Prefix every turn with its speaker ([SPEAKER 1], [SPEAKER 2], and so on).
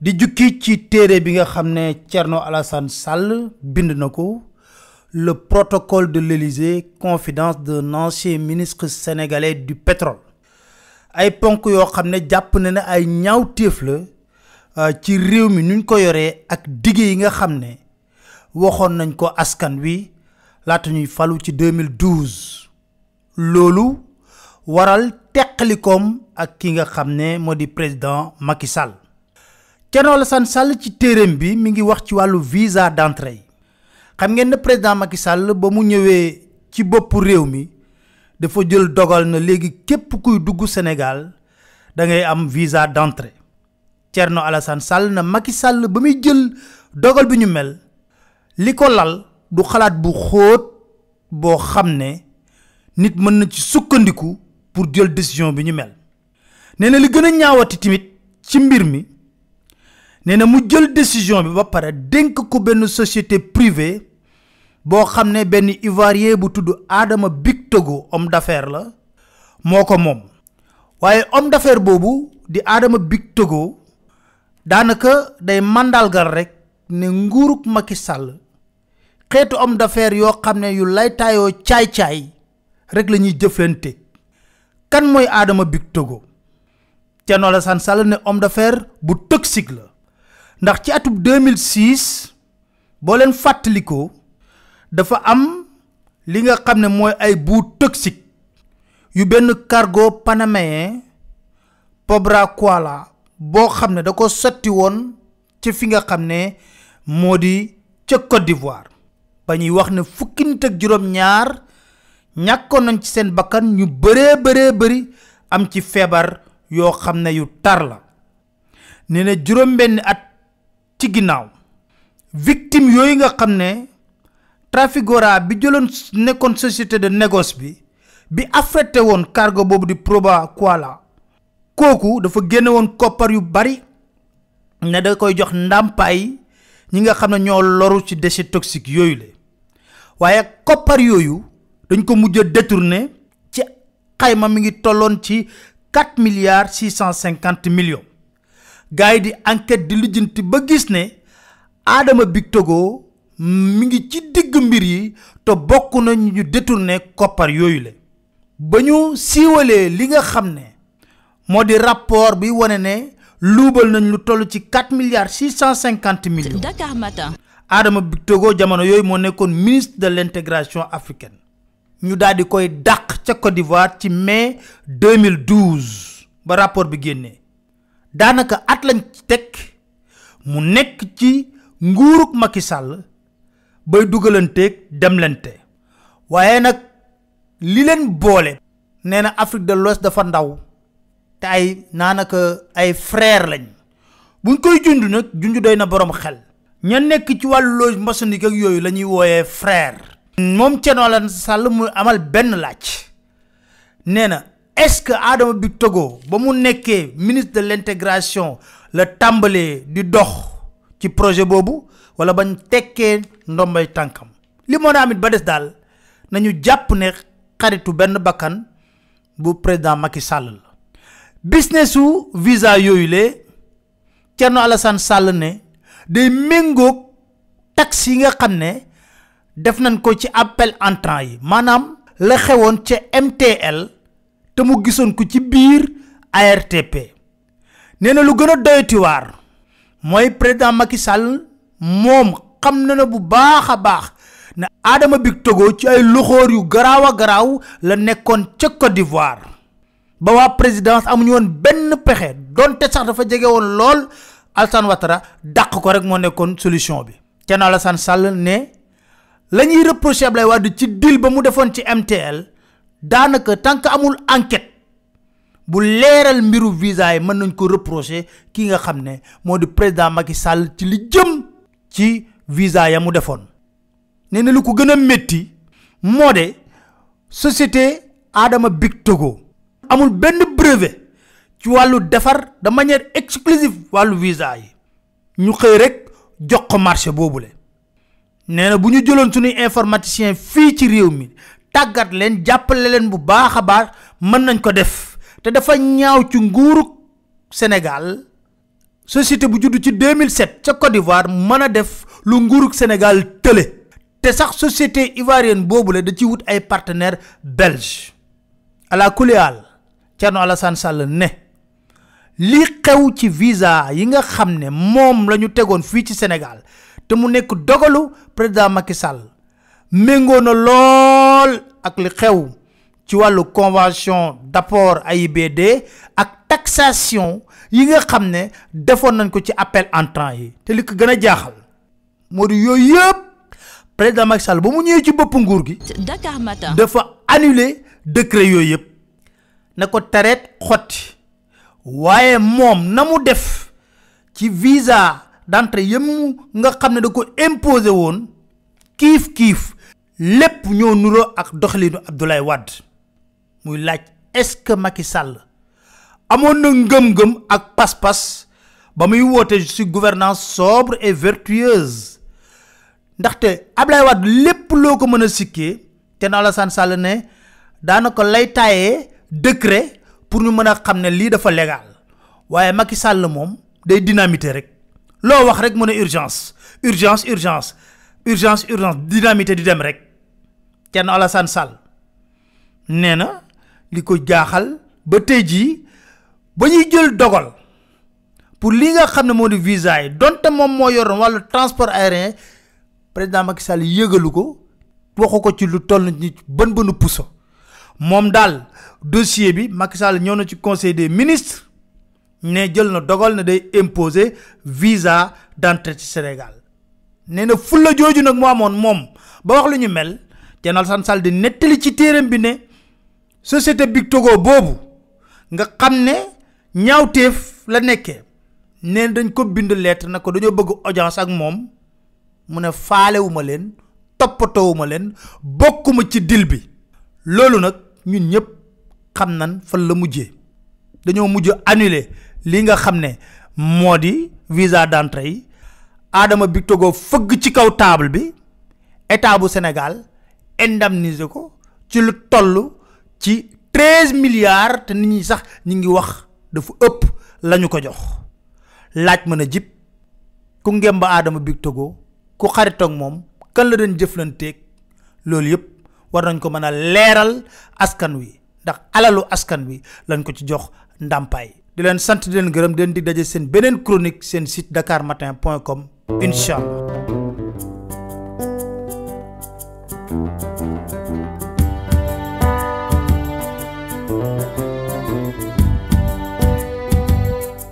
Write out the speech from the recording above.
[SPEAKER 1] di jukki ci téere bi nga xam ne Thierno Alassane Sall bind na ko le protocole de l'Élysée confidence d'un ancien ministre sénégalais du pétrole ay ponk yoo xam ne jàpp na ne ay ñaaw téef la euh, ci réew mi nuñ ko yoree ak dige yi nga xam ne waxoon nañ ko askan wi laata ñuy falu ci 2012 loolu waral teqalikoom ak ki nga xam ne moo di président Macky Sall Thierno Alassane Sall ci téeréem bi mi ngi wax ci wàllu visa d'entrée xam ngeen ne président Macky Sall ba mu ñëwee ci boppu réew mi dafa jël dogal na léegi képp kuy dugg Sénégal da ngay am visa d'entrée Thierno Alassane Sall na Macky Sall ba muy jël dogal bi ñu mel li ko lal du xalaat bu xóot boo xam ne nit mën na ci sukkandiku pour jël décision bi ñu mel nee na li gën a ñaawati tamit ci mbir mi nee na mu jël décision bi ba pare dénk ko benn société privée boo xam ne benn ivoirien bu tudd Adama Big Togo homme d'affaires la moo ko moom waaye homme d'affaires boobu di Adama Big Togo daanaka day màndalgal rek ne nguurug Macky Sall xeetu homme d'affaires yoo xam ne yu lay taayoo caay-caay rek la ñuy jëflante kan mooy Adama Big Togo Thierno Alassane Sall ne homme d'affaires bu toxique la ndax ci atub 2006 boo leen fàttalikoo dafa am li nga xam ne mooy ay buut toxique yu benn cargo panaméen Pobra Kuala boo xam ne da ko sotti woon ci fi nga xam ne moo di ca Côte d'Ivoire ba ñuy wax ne fukki nit ak juróom-ñaar ñàkkoon nañ ci seen bakkan ñu bëree bëree bëri am ci feebar yoo xam ne yu tar la nee na juróom-benn at ci ginnaaw victime yooyu nga xam ne Trafigura bi jëloon nekkoon société de négoce bi bi affrété woon cargo boobu di Proba Kuala kooku dafa génne woon koppar yu bari ne da koy jox ndàmpaay ñi nga xam ne ñoo loru ci déchets toxiques yooyu la waaye koppar yooyu dañ ko mujj a détourné ci xayma mi ngi tolloon ci 4 milliards 650 millions gars yi di enquête di lijjanti ba gis ne Adama Big Togo mi ngi ci digg mbir yi te bokk na ñu détourné koppar yooyu la ba ñu siiwalee li nga xam ne moo di rapport bi wane ne luubal nañ lu toll ci 4 milliards 650 millions.
[SPEAKER 2] Dakar Matin.
[SPEAKER 1] Adama Togo jamono yooyu moo nekkoon ministre de l'intégration africaine ñu daal di koy dàq ca Côte d'Ivoire ci mai 2012 ba rapport bi génnee daanaka at lañ ci teg mu nekk ci nguuruk Macky Sall bay dugalanteeg demlante waaye nag. li leen boole nee na afrique de l'ouest dafa ndaw te ay naanaka ay frère lañ buñ koy jund nag junj doy na borom xel ña nekk ci wàllu loge maçonnique ak yooyu la ñuy wooyee frère moom cenoo lan sàll mu amal benn laaj nee na est ce que adama bi togo ba mu nekkee ministre de l' intégration la tàmbalee di dox ci projet boobu wala bañ tekkee ndombay tànkam li moo na amit ba des daal nañu jàpp ne xaritu benn bakkan bu président Macky Sall la businessu visa yooyu le Thierno Alassane Sall ne day méngoog tax yi nga xam ne def nañ ko ci appel entrant yi maanaam la xewoon ca MTL te mu gisoon ko ci biir ARTP nee na lu gën a doyati waar mooy président Macky Sall moom xam na ne bu baax a baax ne Adama Big Togo ci ay loxoor yu garaaw a garaaw la nekkoon ca Côte d'Ivoire ba waa présidence amuñu woon benn pexe donte sax dafa jege woon lool Alassane Ouattara dàq ko rek moo nekkoon solution bi te na Alassane Sall ne la ñuy reproché Ablaye Wade ci deal ba mu defoon ci MTL daanaka tant que amul enquête bu leeral mbiru visa yi mën nañ ko reprocher ki nga xam ne moo di président Macky Sall ci li jëm ci visa ya mu defoon nee na lu ko gën a métti moo de société Adama Big Togo amul benn brevet ci wàllu defar de manière exclusive wàllu visa yi ñu xëy rek jox ko marché boobule nee na bu ñu jëloon suñuy informaticien fii ci réew mi tàggat leen jàppale leen bu baax a baax mën nañ ko def te dafa ñaaw ci nguuru Sénégal société bu judd ci 2007 ca Côte d'Ivoire mën a def lu nguurug Sénégal tële te sax société ivoirienne boobule da ci wut ay partenaires belge ala kuliyaal Thierno Alassane Sall ne li xew ci visa yi nga xam ne moom la ñu tegoon fii ci Sénégal te mu nekk dogalu président Macky Sall méngoo na lool ak li xew ci wàllu convention d'apport AIBD ak taxation yi nga xam ne defoon nañ ko ci appel entrant yi te li ko gën a jaaxal moo di yooyu yëpp président Macky Sall ba mu ñëwee ci bopp nguur gi.
[SPEAKER 2] Dakar Matin
[SPEAKER 1] dafa annuler décret yooyu yëpp. na ko tareet xotti waaye moom na mu def ci visa d'entrée yëm nga xam ne da ko imposé woon kiif kiif lépp ñoo nuroo ak doxalinu Abdoulaye Wade muy laaj est-ce que Macky Sall amoon na ngëm-ngëm ak pas-pas ba muy woote ci gouvernance sobre et vertueuse ndaxte Abdoulaye Wade lépp loo ko mën a sikkee Thierno Alassane Sall ne daanaka lay taayee décret pour ñu mën a xam ne lii dafa légal waaye Macky Sall moom day dynamité rek loo wax rek mu ne urgence urgence urgence urgence urgence dynamité di dem rek Thierno Alassane Sall nee na li ko jaaxal ba tey jii ba ñuy jël dogal pour li nga xam ne moo di visa yi donte moom moo yoroon wàllu transport aérien président Macky Sall yëgalu ko waxu ko ci lu toll ni bën bënu puso moom daal dossier bi Macky Sall ñëw na ci conseil des ministres ne jël na dogal na day imposer visa d'entrée ci Sénégal nee na fulla jooju nag moo amoon moom ba wax lu ñu mel Thierno Alassane Sall di nettali ci téeram bi ne société Big Togo boobu nga xam ne ñaawteef la nekkee ne dañ ko bind lettre na ko dañoo bëgg audience ak moom mu ne faalewuma leen toppatoowuma leen bokkuma ci dil bi loolu nag ñun ñëpp xam nan fan la mujjee dañoo mujj annuler li nga xam ne moo di visa d'entrée yi Adama Big Togo fëgg ci kaw table bi état bu Sénégal indemniser ko ci lu toll ci 13 milliards te nit ñi sax ñi ngi wax dafa ëpp lañu ko jox laaj mën a jib ku ngemba aadama big togo ku xarit ak moom kan la doon jëflanteeg loolu yëpp war nañ ko mën a leeral askan wi ndax alalu askan wi lañ ko ci jox ndàmpaay di leen sant di leen gërëm di leen di daje seen beneen chronique seen site dakar matin point com incha